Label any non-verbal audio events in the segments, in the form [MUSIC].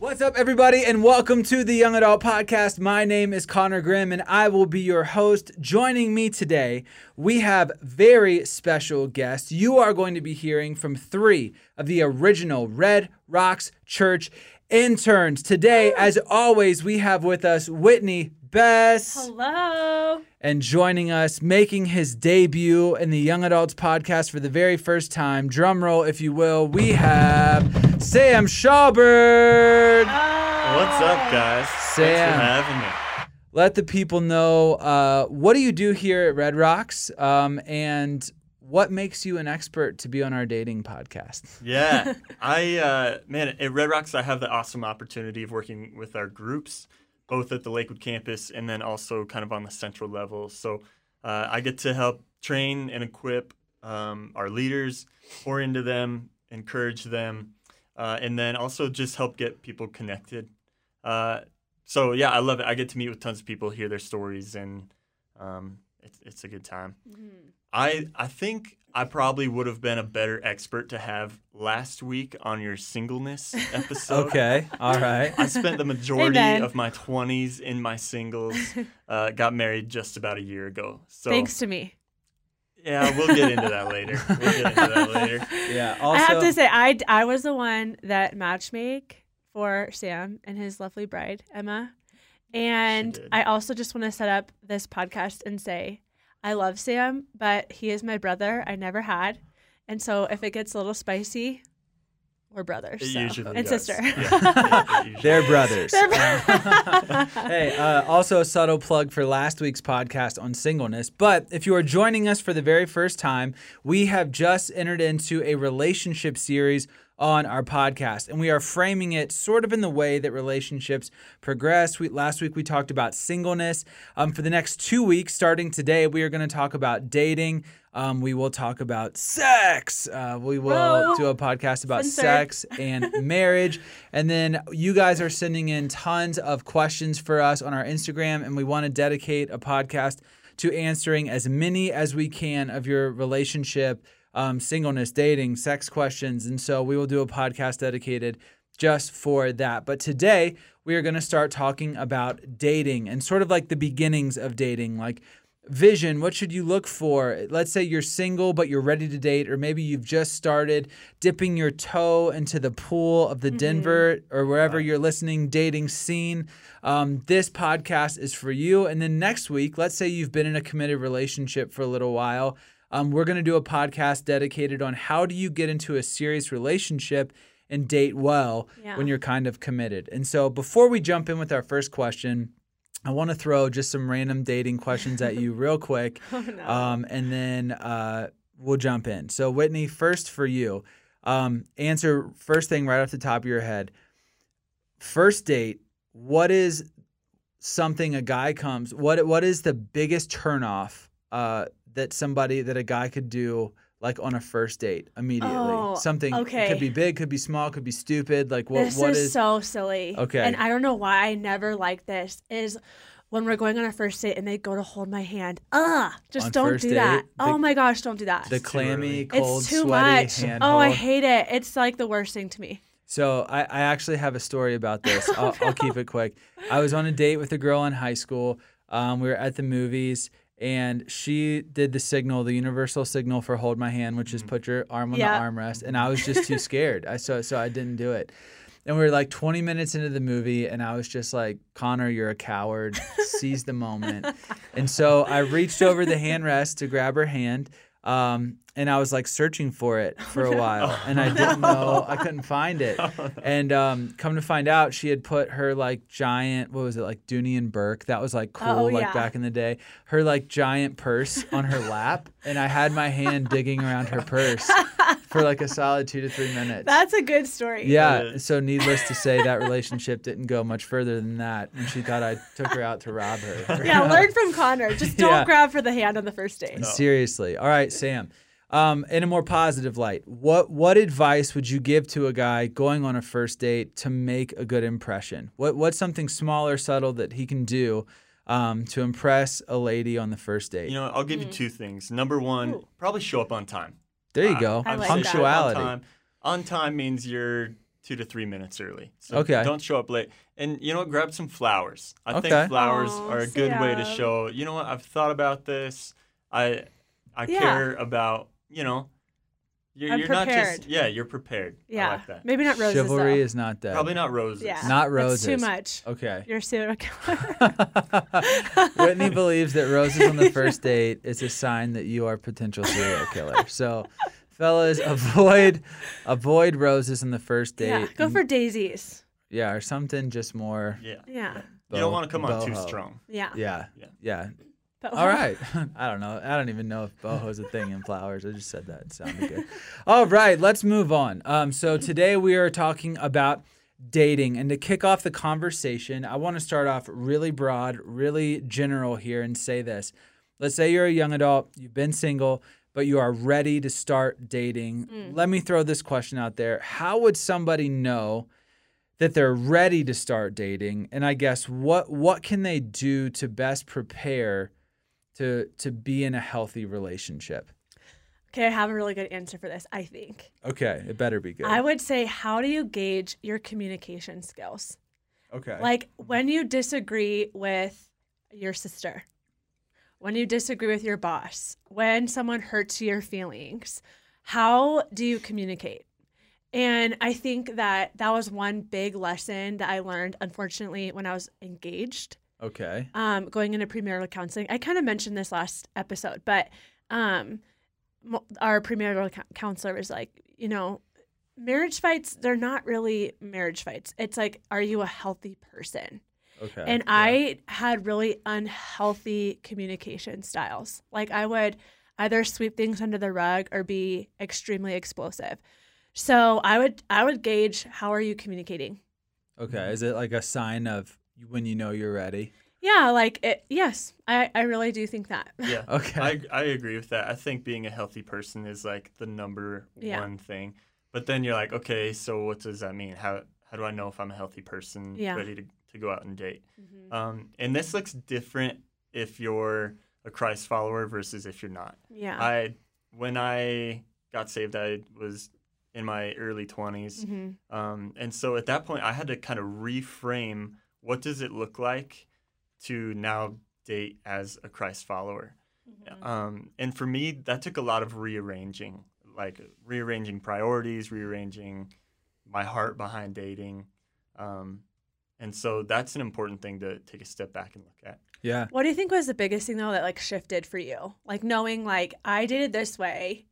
What's up, everybody, and welcome to the Young Adult Podcast. My name is Connor Grimm, and I will be your host. Joining me today, we have very special guests. You are going to be hearing from three of the original Red Rocks Church interns. Today, as always, we have with us Whitney Bess. Hello. And joining us, making his debut in the Young Adults podcast for the very first time, drum roll, if you will, we have Sam Shawbird. What's up, guys? Thanks for Sam. having me. Let the people know uh, what do you do here at Red Rocks, um, and what makes you an expert to be on our dating podcast. [LAUGHS] Yeah, I uh, man at Red Rocks, I have the awesome opportunity of working with our groups, both at the Lakewood campus and then also kind of on the central level. So uh, I get to help train and equip um, our leaders, pour into them, encourage them, uh, and then also just help get people connected. Uh, so yeah, I love it. I get to meet with tons of people, hear their stories, and um, it's it's a good time. I I think I probably would have been a better expert to have last week on your singleness [LAUGHS] episode. Okay, all right. I spent the [LAUGHS] majority Amen. of my 20s in my singles. Uh, got married just about a year ago. So Thanks to me. Yeah, we'll get into that later. We'll get into that later. [LAUGHS] Yeah. Also, I have to say, I, I was the one that matchmake for Sam and his lovely bride, Emma. And. I also just want to set up this podcast and say, I love Sam, but he is my brother. I never had. And so if it gets a little spicy, we're brothers. It so- usually and does. sister. Yeah, [LAUGHS] yeah, usually they're brothers. They're bro- [LAUGHS] hey, uh, also a subtle plug for last week's podcast on singleness. But if you are joining us for the very first time, we have just entered into a relationship series on our podcast, and we are framing it sort of in the way that relationships progress. We, last week we talked about singleness. Um, for the next two weeks, starting today, we are going to talk about dating. Um, we will talk about sex. Uh, we will Whoa. do a podcast about sex and [LAUGHS] marriage. And then you guys are sending in tons of questions for us on our Instagram, and we want to dedicate a podcast to answering as many as we can of your relationship, um, singleness, dating, sex questions. And so we will do a podcast dedicated just for that. But today we are going to start talking about dating and sort of like the beginnings of dating, like vision what should you look for? Let's say you're single but you're ready to date or maybe you've just started dipping your toe into the pool of the denver or wherever you're listening dating scene. Um, this podcast is for you. And then next week let's say you've been in a committed relationship for a little while um, we're going to do a podcast dedicated on how do you get into a serious relationship and date well Yeah. when you're kind of committed and so before we jump in with our first question I want to throw just some random dating questions at you [LAUGHS] real quick, Oh, no. um, and then uh, we'll jump in. So, Whitney, first for you, um, answer first thing right off the top of your head. First date, what is something a guy comes? What what is the biggest turnoff uh, that somebody that a guy could do? Like on a first date immediately, Oh, something okay. could be big, could be small, could be stupid. Like what? this what is, is? so silly. Okay. And I don't know why I never like this. Is when we're going on a first date and they go to hold my hand. Ugh, just On don't first do that. the- oh my gosh, don't do that. the clammy, cold, it's too sweaty much. hand Oh, I hate it. It's like the worst thing to me. So I, I actually have a story about [LAUGHS] this. I'll, I'll keep it quick. I was on a date with a girl in high school. Um, we were at the movies, and she did the signal, the universal signal for hold my hand, which is mm-hmm. put your arm on Yeah. the armrest. And I was just too scared. I so so I didn't do it. And we were like 20 minutes into the movie, and I was just like, Connor, you're a coward. Seize the moment. [LAUGHS] And so I reached over the handrest to grab her hand. Um, and I was like searching for it [LAUGHS] for a while, and I didn't know I couldn't find it. [LAUGHS] And um, come to find out, she had put her like giant what was it like Dooney and Bourke? That was like cool, Oh, like yeah. back in the day. Her like giant purse on her lap, and I had my hand digging around her purse [LAUGHS] for like a solid two to three minutes. That's a good story. yeah. Yeah. So needless to say, that relationship didn't go much further than that, and she thought I took her out to rob her. [LAUGHS] Yeah, learn from Connor. Just don't Yeah. grab for the hand on the first date. Seriously. All right, Sam. Um, in a more positive light, what what advice would you give to a guy going on a first date to make a good impression? What what's something small or subtle that he can do um, to impress a lady on the first date? You know, I'll give you two things. Number one, Ooh. probably show up on time. There you go. I I'd like say that. Punctuality. On time. on time means you're two to three minutes early. So Okay. Don't show up late. And you know what? Grab some flowers. I Okay. think flowers Aw, are a good way to show. You know what? I've thought about this. I I Yeah. care about. You know. You're, I'm you're not prepared. just. Yeah, you're prepared. I Yeah. like that. Maybe not roses. Chivalry though. is not dead. Probably not roses. Yeah. Not That's roses. too much. Okay. You're a serial [LAUGHS] killer. Whitney believes that roses on the [LAUGHS] first date is a sign that you are a potential serial killer. So, fellas, avoid avoid roses on the first date. yeah. Go for mm. daisies. yeah, or something just more. Yeah. Yeah. You don't want to come on too strong. Yeah. Yeah, Yeah. yeah. But All right. [LAUGHS] I don't know. I don't even know if boho's a thing in flowers. I just said that. It sounded good. All right, let's move on. Um, so today we are talking about dating, and to kick off the conversation, I want to start off really broad, really general here, and say this. Let's say you're a young adult, you've been single, but you are ready to start dating. Let me throw this question out there: How would somebody know? that they're ready to start dating and i guess what what can they do to best prepare to to be in a healthy relationship Okay, I have a really good answer for this, I think. okay it better be good I would say, how do you gauge your communication skills? okay Like when you disagree with your sister, when you disagree with your boss, when someone hurts your feelings, how do you communicate? And I think that that was one big lesson that I learned, unfortunately, when I was engaged, okay um, going into premarital counseling. I kind of mentioned this last episode, but um, our premarital counselor was like, you know, marriage fights, they're not really marriage fights. It's like, are you a healthy person? okay And I had really unhealthy communication styles. Like I would either sweep things under the rug or be extremely explosive. So I would I would gauge how are you communicating? okay is it like a sign of when you know you're ready Yeah, like it yes, I, I really do think that. Yeah. [LAUGHS] Okay. I, I agree with that. I think being a healthy person is like the number Yeah. one thing. But then you're like, okay, so what does that mean? How how do I know if I'm a healthy person Yeah. ready to, to go out and date? Mhm. Um, and this looks different if you're a Christ follower versus if you're not. Yeah. I when I got saved, I was in my early 20s. Mhm. Um, and so at that point, I had to kind of reframe what does it look like to now date as a Christ follower. Mm-hmm. Um, and for me, that took a lot of rearranging, like rearranging priorities, rearranging my heart behind dating. Um, and so that's an important thing to take a step back and look at. yeah What do you think was the biggest thing though that like shifted for you? Like knowing like I dated this way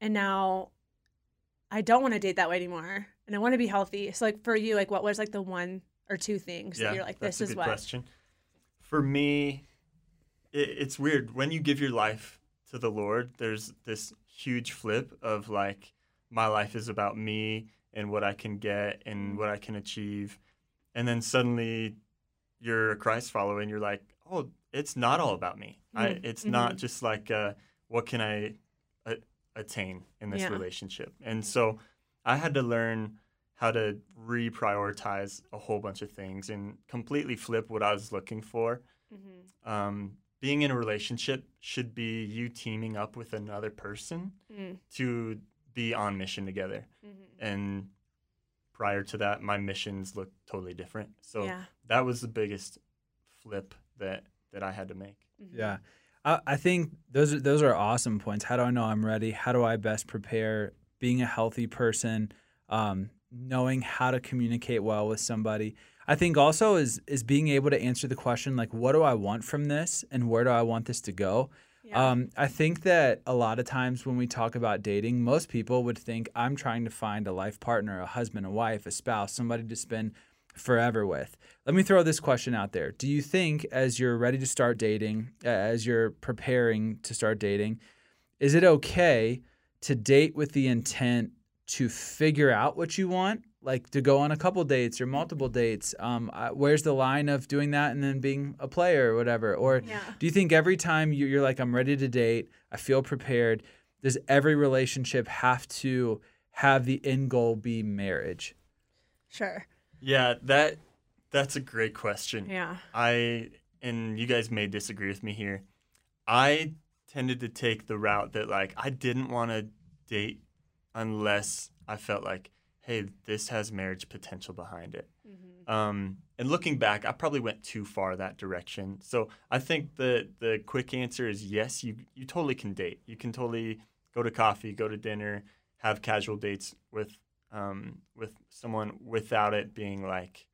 and now I don't want to date that way anymore and I want to be healthy. So like for you, like what was like the one or two things that you're like, that's this a is good what question. For me, it, it's weird when you give your life to the Lord. There's this huge flip of like my life is about me and what I can get and what I can achieve, and then suddenly you're a Christ follower and you're like, oh, it's not all about me. I, Mm, it's not just like uh, what can I a- attain in this Yeah. relationship, and so I had to learn how to reprioritize a whole bunch of things and completely flip what I was looking for. Mhm. Um, being in a relationship should be you teaming up with another person Mm, to be on mission together. mhm. And prior to that, my missions looked totally different. So yeah. that was the biggest flip that that I had to make. Mhm. Yeah. I, I think those are those are awesome points. How do I know I'm ready? How do I best prepare? Being a healthy person, um, knowing how to communicate well with somebody. I think also is is being able to answer the question like, what do I want from this, and where do I want this to go? Yeah. Um, I think that a lot of times when we talk about dating, most people would think I'm trying to find a life partner, a husband, a wife, a spouse, somebody to spend forever with. Let me throw this question out there. Do you think, as you're ready to start dating, as you're preparing to start dating, is it okay to date with the intent to figure out what you want, like to go on a couple dates or multiple dates? Um, where's the line of doing that and then being a player or whatever? Or Yeah. do you think every time you're like, I'm ready to date, I feel prepared, does every relationship have to have the end goal be marriage? Sure. Yeah, that that's a great question. Yeah. I and you guys may disagree with me here. I tended to take the route that like I didn't want to date unless I felt like, hey, this has marriage potential behind it. Um, and looking back, I probably went too far that direction. So I think the the quick answer is yes. You you totally can date. You can totally go to coffee, go to dinner, have casual dates with um, with someone without it being like,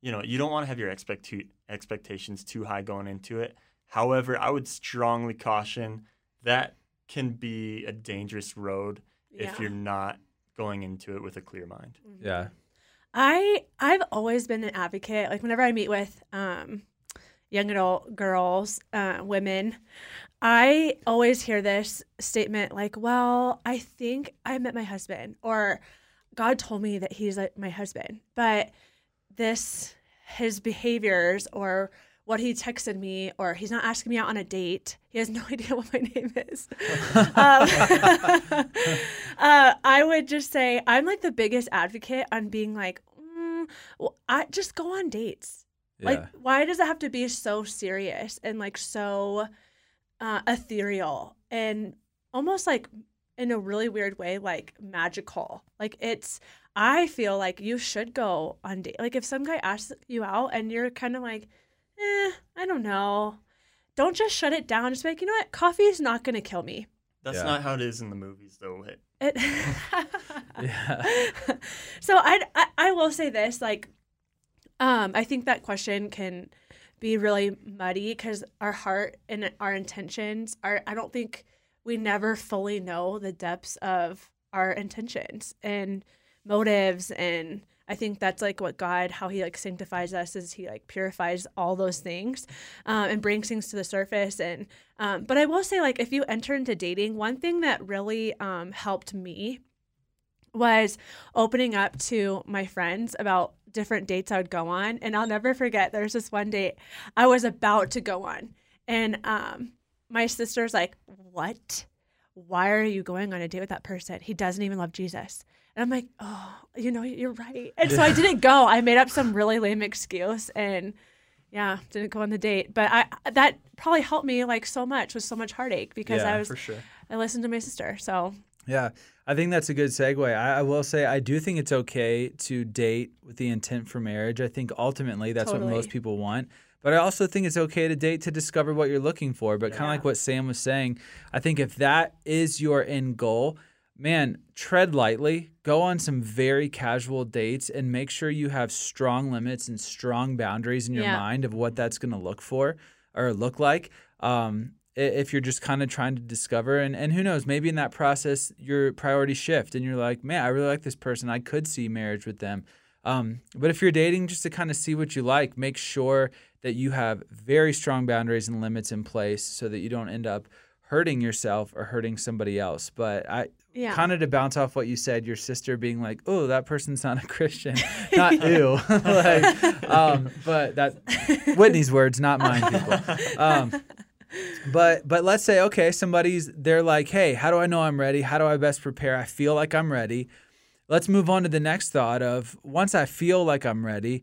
you know, you don't want to have your expect expectations too high going into it. However, I would strongly caution that can be a dangerous road if you're not going into it with a clear mind. Yeah. I I've always been an advocate. Like whenever I meet with um, young adult girls, uh, women, I always hear this statement like, "Well, I think I met my husband," or "God told me that he's like my husband," but this his behaviors or what he texted me or he's not asking me out on a date. He has [LAUGHS] no idea what my name is. [LAUGHS] Um, [LAUGHS] uh, i would just say i'm like the biggest advocate on being like mm, well, i just go on dates. Like why does it have to be so serious and like so uh, ethereal and almost like in a really weird way like magical? Like it's i feel like you should go on date. Like if some guy asks you out and you're kind of like eh i don't know don't just shut it down just be like you know what coffee is not going to kill me That's Yeah. not how it is in the movies, though. It, it [LAUGHS] [LAUGHS] Yeah. so I, I I will say this like um I think that question can be really muddy cuz our heart and our intentions are I don't think we never fully know the depths of our intentions and motives and I think that's like what God, how He like sanctifies us, is He like purifies all those things, um, and brings things to the surface. And um, but I will say, like, if you enter into dating, one thing that really um, helped me was opening up to my friends about different dates I would go on. And I'll never forget there's this one date I was about to go on. And um, my sister's like, What? Why are you going on a date with that person? He doesn't even love Jesus. And I'm like, Oh, you know, you're right. And so I didn't go. I made up some really lame excuse and yeah, didn't go on the date. But I that probably helped me like so much with so much heartache because Yeah, I was for sure. I listened to my sister. So Yeah, I think that's a good segue. I, I will say I do think it's okay to date with the intent for marriage. I think ultimately that's what most people want. But I also think it's okay to date to discover what you're looking for. But kind of like what Sam was saying, I think if that is your end goal, man, tread lightly. Go on some very casual dates and make sure you have strong limits and strong boundaries in your Yeah. mind of what that's going to look for or look like. Um, if you're just kind of trying to discover and, and who knows maybe in that process your priorities shift and you're like man i really like this person i could see marriage with them um, but if you're dating just to kind of see what you like make sure that you have very strong boundaries and limits in place so that you don't end up hurting yourself or hurting somebody else but i yeah. kind of to bounce off what you said your sister being like oh that person's not a [LAUGHS] christian. [LAUGHS] Not ew [LAUGHS] like um, but that whitney's words not mine people. Um, but but let's say okay somebody's they're like hey how do i know i'm ready? How do i best prepare? I feel like i'm ready. Let's move on to the next thought of once i feel like i'm ready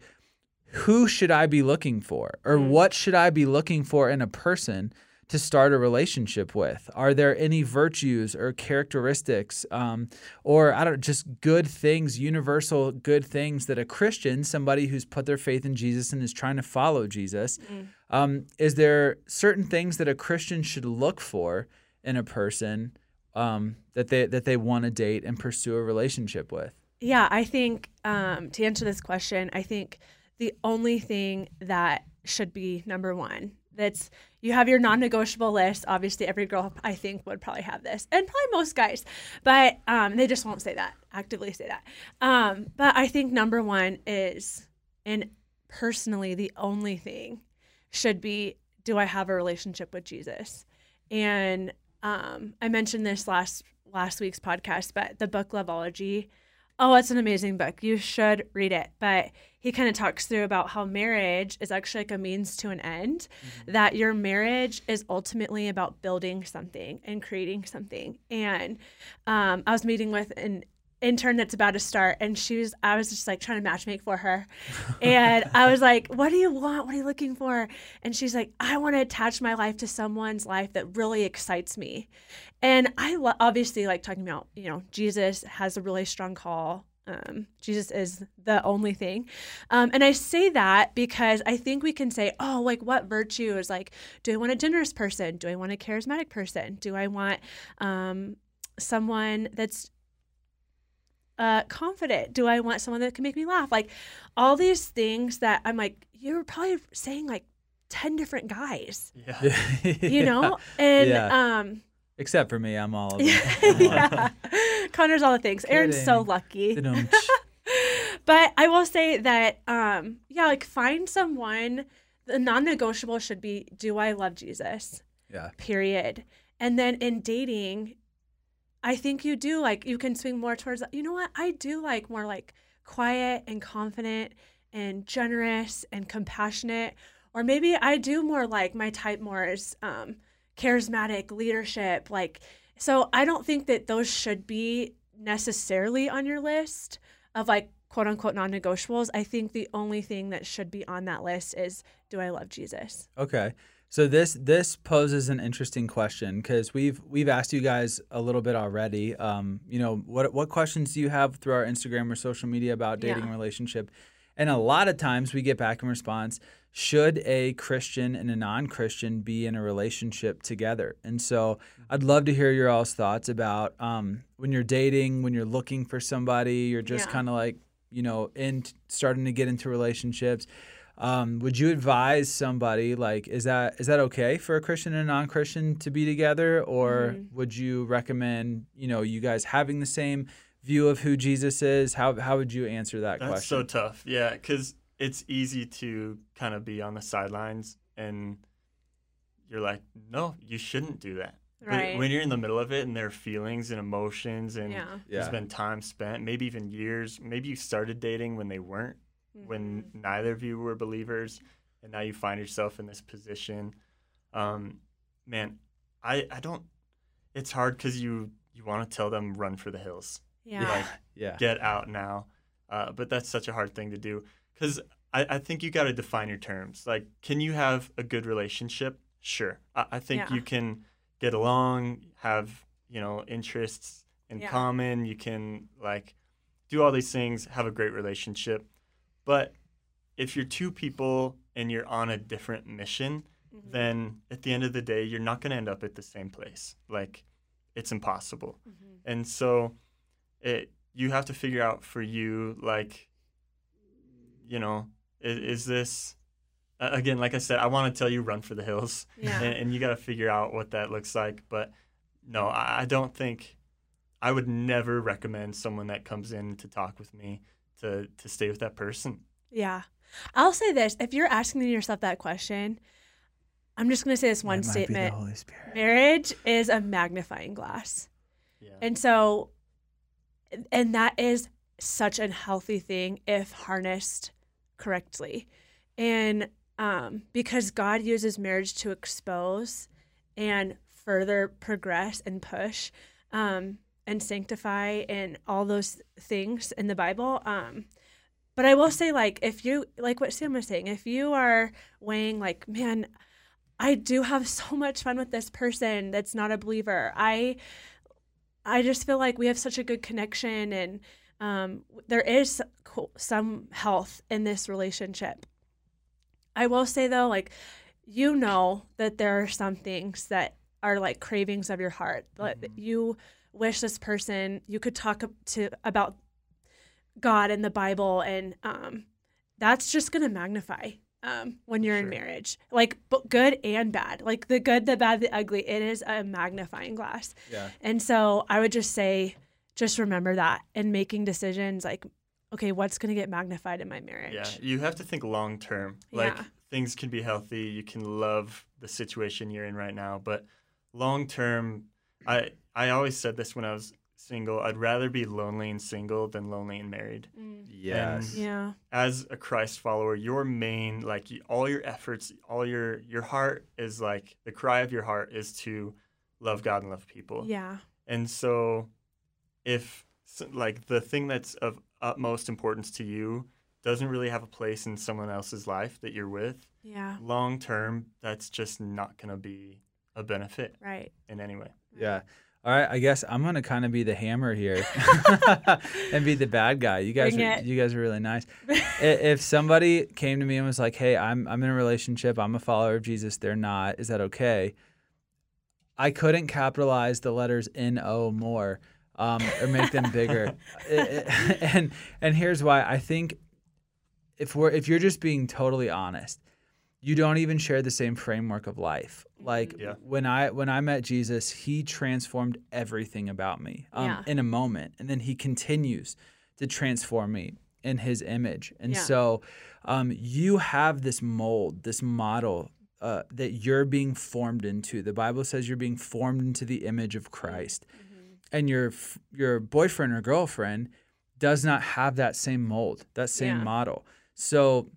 who should i be looking for? Or what should i be looking for in a person to start a relationship with are there any virtues or characteristics um, or i don't just good things universal good things that a christian somebody who's put their faith in jesus and is trying to follow jesus um, is there certain things that a Christian should look for in a person um, that they that they want to date and pursue a relationship with? Yeah, I think um, to answer this question, I think the only thing that should be number one that's you have your non-negotiable list. Obviously, every girl I think would probably have this, and probably most guys, but um, they just won't say that actively say that. Um, but I think number one is, and personally, the only thing should be, do I have a relationship with Jesus? And um, I mentioned this last last week's podcast, but the book Loveology. Oh, it's an amazing book. You should read it. But he kind of talks through about how marriage is actually like a means to an end, mm-hmm. that your marriage is ultimately about building something and creating something. And um, I was meeting with an intern that's about to start and she was I was just like trying to matchmake for her. [LAUGHS] And I was like, "What do you want? What are you looking for?" And she's like, "I want to attach my life to someone's life that really excites me." And I lo- obviously like talking about, you know, Jesus has a really strong call. Um, Jesus is the only thing. Um, and I say that because I think we can say, oh, like what virtue is like, do I want a generous person? Do I want a charismatic person? Do I want um, someone that's uh, confident? Do I want someone that can make me laugh? Like all these things that I'm like, you're probably saying like 10 different guys. Yeah. you know? [LAUGHS] And yeah. um except for me, I'm all [LAUGHS] of them. yeah. [LAUGHS] Connor's all the things. Kidding. Aaron's so lucky. [LAUGHS] but I will say that um yeah, like find someone the non-negotiable should be do I love Jesus? Yeah. Period. And then in dating, I think you do like you can swing more towards you know what I do like more like quiet and confident and generous and compassionate or maybe I do more like my type more is um, charismatic leadership like so I don't think that those should be necessarily on your list of like quote unquote non-negotiables I think the only thing that should be on that list is do I love Jesus okay so this this poses an interesting question because we've we've asked you guys a little bit already. Um, you know, what what questions do you have through our Instagram or social media about dating yeah. relationship? And a lot of times we get back in response, should a Christian and a non-Christian be in a relationship together? And so I'd love to hear your all's thoughts about um, when you're dating, when you're looking for somebody, you're just yeah. kind of like, you know, in starting to get into relationships um, would you advise somebody like is that is that okay for a Christian and a non-Christian to be together, or mm-hmm. would you recommend you know you guys having the same view of who Jesus is? How how would you answer that That's question? That's so tough. Yeah, because it's easy to kind of be on the sidelines and you're like, no, you shouldn't do that. Right. When you're in the middle of it and there are feelings and emotions and yeah. there's yeah. been time spent, maybe even years, maybe you started dating when they weren't mm-hmm. when neither of you were believers, and now you find yourself in this position. Um, man, I I don't. It's hard because you you want to tell them run for the hills. Yeah. Like, [LAUGHS] yeah. Get out now. Uh, but that's such a hard thing to do because I, I think you got to define your terms. Like, can you have a good relationship? Sure. I, I think yeah. you can get along, have you know interests in yeah. common. You can like do all these things, have a great relationship. But if you're two people and you're on a different mission, mm-hmm. then at the end of the day, you're not going to end up at the same place. Like, it's impossible. Mm-hmm. And so, it you have to figure out for you, like, you know, is, is this uh, again? Like I said, I want to tell you, run for the hills, yeah. and, and you got to figure out what that looks like. But no, I, I don't think I would never recommend someone that comes in to talk with me to to stay with that person. Yeah. I'll say this, if you're asking yourself that question, I'm just going to say this one statement. Marriage is a magnifying glass. Yeah. And so and that is such a healthy thing if harnessed correctly. And um, because God uses marriage to expose and further progress and push. Um, and sanctify and all those things in the Bible. Um, but I will say, like, if you, like what Sam was saying, if you are weighing, like, man, I do have [LAUGHS] so much fun with this person that's not a believer. I, I just feel like we have such a good connection and um, there is some health in this relationship. I will say though, like, you know that there are some things that are like cravings of your heart. Like mm-hmm. you wish this person you could talk to about God and the Bible, and um, that's just going to magnify um, when you're sure. in marriage, like good and bad, like the good, the bad, the ugly. It is a magnifying glass. Yeah. And so I would just say, just remember that and making decisions like, okay, what's going to get magnified in my marriage? Yeah, you have to think long term. Like yeah. things can be healthy, you can love the situation you're in right now, but long term, I I always said this when I was single. I'd rather be lonely and single than lonely and married. Mm. Yes. Yeah. As a Christ follower, your main like all your efforts, all your your heart is like the cry of your heart is to love God and love people. Yeah. And so, if like the thing that's of utmost importance to you doesn't really have a place in someone else's life that you're with, Yeah. long term, that's just not going to be a benefit Right. in any way. Yeah. All right, I guess I'm gonna kind of be the hammer here [LAUGHS] and be the bad guy. You guys, are, you guys are really nice. [LAUGHS] If somebody came to me and was like, "Hey, I'm I'm in a relationship. I'm a follower of Jesus. They're not. Is that okay?" I couldn't capitalize the letters N O more um, or make them bigger. [LAUGHS] I- I- [LAUGHS] and and here's why. I think if we're if you're just being totally honest, you don't even share the same framework of life. Like Yeah. when I when I met Jesus, he transformed everything about me um, Yeah. in a moment, and then he continues to transform me in his image. And Yeah. so, um, you have this mold, this model. Uh, that you're being formed into. The Bible says you're being formed into the image of Christ, and your your boyfriend or girlfriend does not have that same mold, that same Yeah. model. So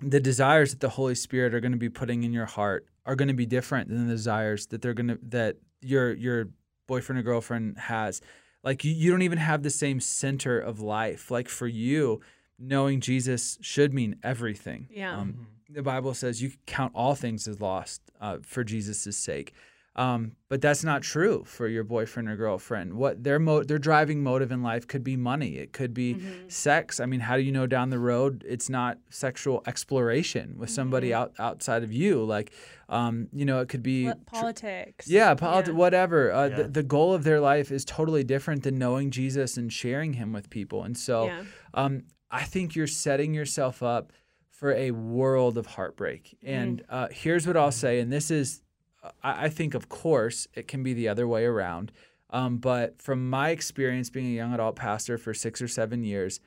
the desires that the Holy Spirit are going to be putting in your heart are going to be different than the desires that they're going to that your your boyfriend or girlfriend has. Like you, you don't even have the same center of life. Like for you, knowing Jesus should mean everything. Yeah. Um, the Bible says you count all things as lost uh, for Jesus' sake. Um, but that's not true for your boyfriend or girlfriend. What their mo- their driving motive in life could be money. It could be sex. I mean, how do you know down the road it's not sexual exploration with somebody out outside of you? Like, um, you know, it could be What- Politics. yeah, politi- whatever. Uh, Yeah. the, the goal of their life is totally different than knowing Jesus and sharing Him with people. And so, Yeah. um, I think you're setting yourself up for a world of heartbreak. And uh, here's what I'll say, and this is, I, I think, of course, it can be the other way around. Um, but from my experience being a young adult pastor for six or seven years,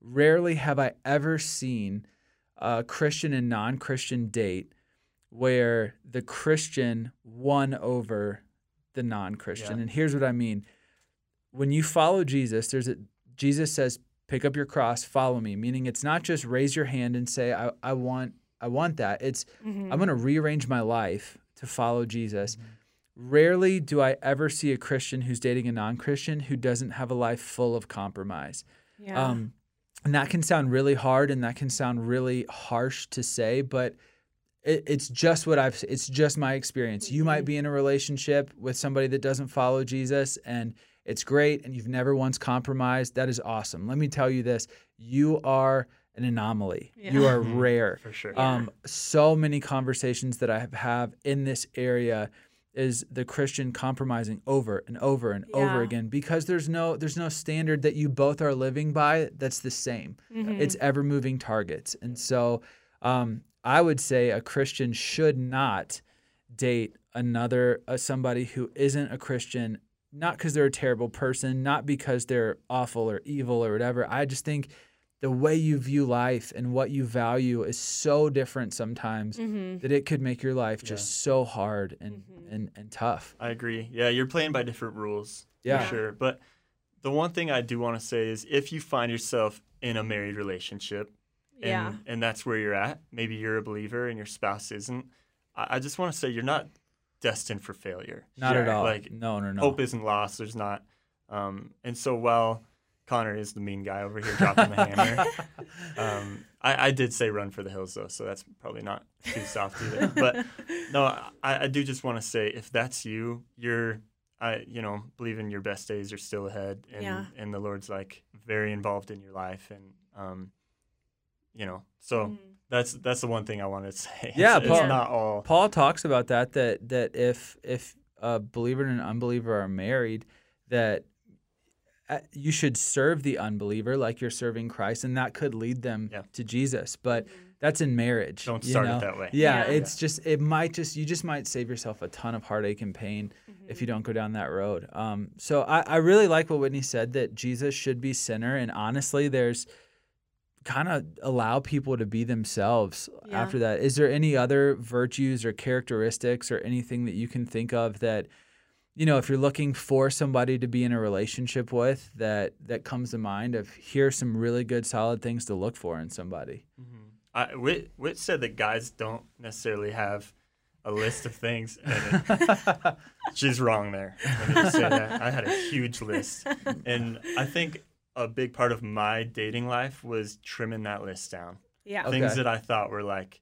rarely have I ever seen a Christian and non Christian date where the Christian won over the non Christian. Yeah. And here's what I mean when you follow Jesus, there's a Jesus says, pick up your cross, follow me, meaning it's not just raise your hand and say, I, I want I want that. It's Mm-hmm. I'm gonna rearrange my life to follow Jesus. Rarely do I ever see a Christian who's dating a non-Christian who doesn't have a life full of compromise. Yeah. Um, and that can sound really hard and that can sound really harsh to say, but it, it's just what I've, it's just my experience. You might be in a relationship with somebody that doesn't follow Jesus and it's great and you've never once compromised. That is awesome. Let me tell you this you are an anomaly, you are rare. For sure. Um, so many conversations that I have, have in this area is the Christian compromising over and over and over again because there's no there's no standard that you both are living by that's the same. Mm-hmm. It's ever moving targets, and so um, I would say a Christian should not date another uh, somebody who isn't a Christian. Not because they're a terrible person, not because they're awful or evil or whatever. I just think the way you view life and what you value is so different sometimes Mm-hmm. that it could make your life just so hard and, and, and tough. I agree. Yeah, you're playing by different rules. Yeah. For sure. But the one thing I do want to say is if you find yourself in a married relationship and, Yeah. and that's where you're at, maybe you're a believer and your spouse isn't, I, I just want to say you're not destined for failure. Not at all. Like, no, no, no. Hope isn't lost. There's not. Um, and so while Connor is the mean guy over here dropping the hammer, [LAUGHS] um, I, I did say run for the hills though, so that's probably not too soft either. But [LAUGHS] no, I, I do just want to say if that's you, you're, I you know believing your best days are still ahead, and Yeah. and the Lord's like very involved in your life, and um, you know, so Mm-hmm. that's that's the one thing I wanted to [LAUGHS] say. Yeah, it's, Paul- it's not all. Paul talks about that that that if if a believer and an unbeliever are married, that you should serve the unbeliever like you're serving Christ, and that could lead them Yeah. to Jesus. But that's in marriage. Don't you start know? it that way. Yeah, Yeah. it's just it might just you just might save yourself a ton of heartache and pain Mm-hmm. if you don't go down that road. Um, so I, I really like what Whitney said that Jesus should be center, and honestly, there's kind of allow people to be themselves Yeah. after that. Is there any other virtues or characteristics or anything that you can think of that you know, if you're looking for somebody to be in a relationship with, that that comes to mind of here's some really good, solid things to look for in somebody. Mm-hmm. I, Whit, Whit said that guys don't necessarily have a list of things. And it- [LAUGHS] she's wrong there. Let me just say that. I had a huge list. And I think a big part of my dating life was trimming that list down. Yeah. Okay. Things that I thought were like,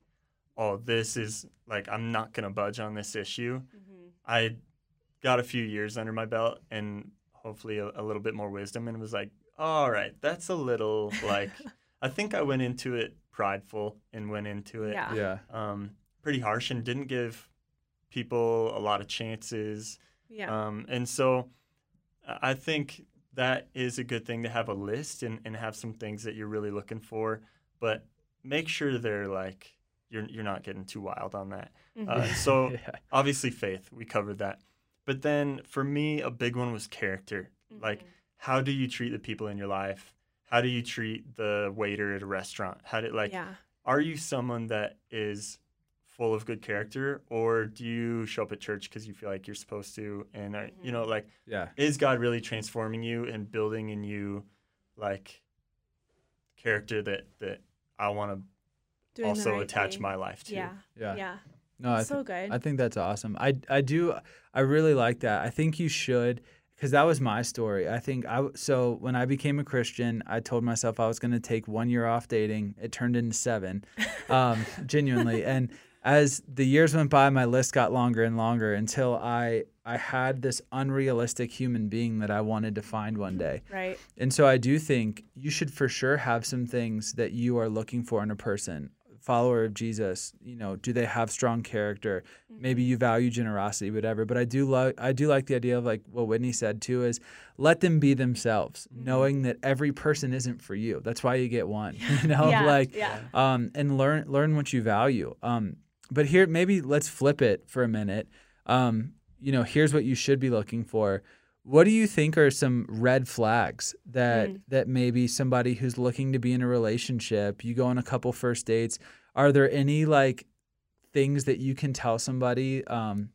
oh, this is like, I'm not going to budge on this issue. Mm-hmm. I got a few years under my belt and hopefully a, a little bit more wisdom and was like, all right, that's a little [LAUGHS] like, I think I went into it prideful and went into it Yeah. Yeah. um, pretty harsh and didn't give people a lot of chances. Yeah. Um, and so I I think that is a good thing to have a list and, and have some things that you're really looking for, but make sure they're like, you're, you're not getting too wild on that. Uh, so [LAUGHS] Yeah. obviously faith, we covered that. But then for me, a big one was character. Like, mm-hmm. how do you treat the people in your life? How do you treat the waiter at a restaurant? How do like yeah. are you someone that is full of good character or do you show up at church because you feel like you're supposed to and are, you know mm-hmm. like Yeah. is god really transforming you and building in you like character that that i want to also right attach thing. my life to Yeah. Yeah. Yeah. No, I, so good. I think that's awesome. I I do I really like that. I think you should because that was my story. I think I so when I became a Christian, I told myself I was going to take one year off dating. It turned into seven, um, [LAUGHS] genuinely. And as the years went by, my list got longer and longer until I I had this unrealistic human being that I wanted to find one day. right. And so I do think you should for sure have some things that you are looking for in a person. Follower of Jesus, you know, do they have strong character? Maybe you value generosity, whatever. But I do like I do like the idea of like what Whitney said too is let them be themselves, knowing that every person isn't for you. That's why you get one. [LAUGHS] You know, Yeah, like yeah. um, and learn learn what you value. Um, but here, maybe let's flip it for a minute. Um, you know, here's what you should be looking for. What do you think are some red flags that that maybe somebody who's looking to be in a relationship, you go on a couple first dates, are there any like things that you can tell somebody um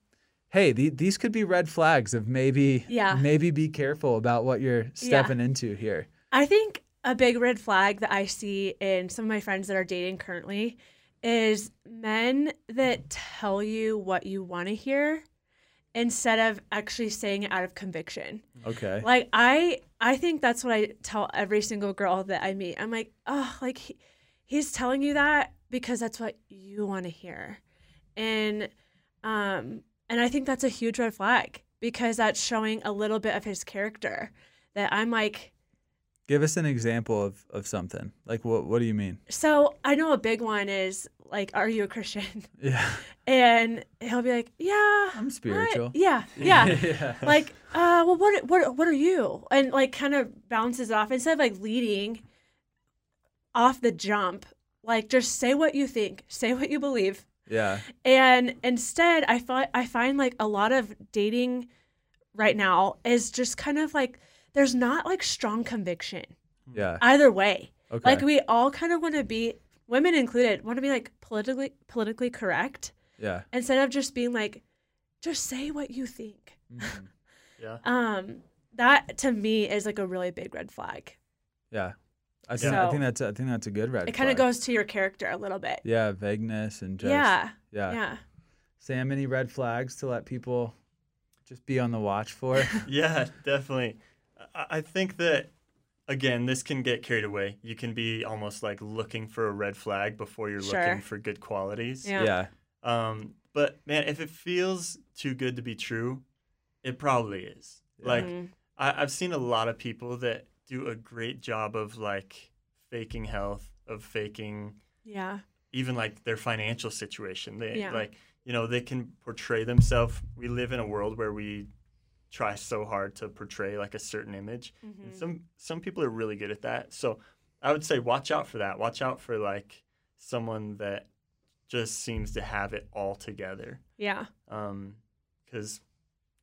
hey, the, these could be red flags of maybe Yeah. maybe be careful about what you're stepping into here. I think a big red flag that I see in some of my friends that are dating currently is men that tell you what you want to hear instead of actually saying it out of conviction. Okay. Like I I think that's what I tell every single girl that I meet. I'm like, "Oh, like he, he's telling you that because that's what you want to hear." And um and I think that's a huge red flag because that's showing a little bit of his character that I'm like Give us an example of, of something. Like what what do you mean? So I know a big one is like, "Are you a Christian?" [LAUGHS] Yeah. And he'll be like, "Yeah, I'm spiritual. yeah, [LAUGHS] yeah." yeah. like, uh, well, what, what, what are you? And like, kind of bounces off instead of like leading off the jump. Like, just say what you think, say what you believe, Yeah. and instead, I find I find like a lot of dating right now is just kind of like there's not like strong conviction Yeah. either way. Okay. Like we all kind of want to be, women included, want to be like politically politically correct yeah. instead of just being like, just say what you think. Mhm. [LAUGHS] yeah Um, that to me is like a really big red flag. Yeah. I think I think that's I think that's a good red flag. It kind of goes to your character a little bit. Yeah, vagueness and just yeah, yeah. yeah, Sam, any red flags to let people just be on the watch for? [LAUGHS] yeah definitely I, I think that again this can get carried away you can be almost like looking for a red flag before you're Sure. looking for good qualities Yeah. yeah. Um, but man, if it feels too good to be true, it probably is. Yeah. Like Mhm. I, I've seen a lot of people that do a great job of like faking health, of faking yeah, even like their financial situation. They Yeah. like you know they can portray themselves. We live in a world where we try so hard to portray like a certain image. Mm-hmm. And some some people are really good at that. So I would say watch out for that. Watch out for like someone that just seems to have it all together. yeah, Um, because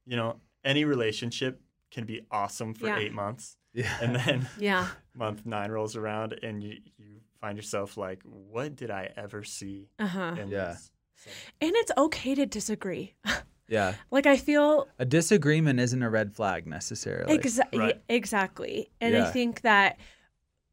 you know any relationship can be awesome for Yeah. eight months, Yeah. [LAUGHS] and then [LAUGHS] yeah, [LAUGHS] month nine rolls around, and you you find yourself like, what did I ever see uh huh. in Yeah. this? So, And it's okay to disagree. Yeah. Like I feel A disagreement isn't a red flag necessarily. Exa- Right. exactly. And Yeah. I think that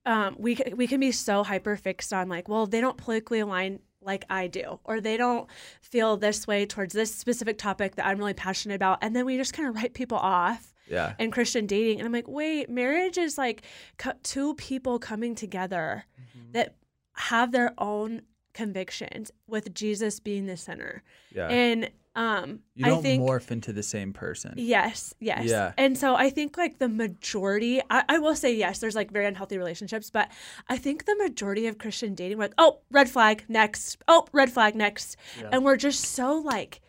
um, we we can be so hyper fixed on like, well, they don't politically align like I do, or they don't feel this way towards this specific topic that I'm really passionate about, and then we just kind of write people off. yeah. And Christian dating, and I'm like, wait, marriage is like co- two people coming together Mm-hmm. that have their own convictions, with Jesus being the center. Yeah. And um, you I don't think morph into the same person. Yes, yes. Yeah. And so I think like the majority, I, I will say yes, there's like very unhealthy relationships, but I think the majority of Christian dating, we're like, oh, red flag, next. Oh, red flag, next. Yeah. And we're just so like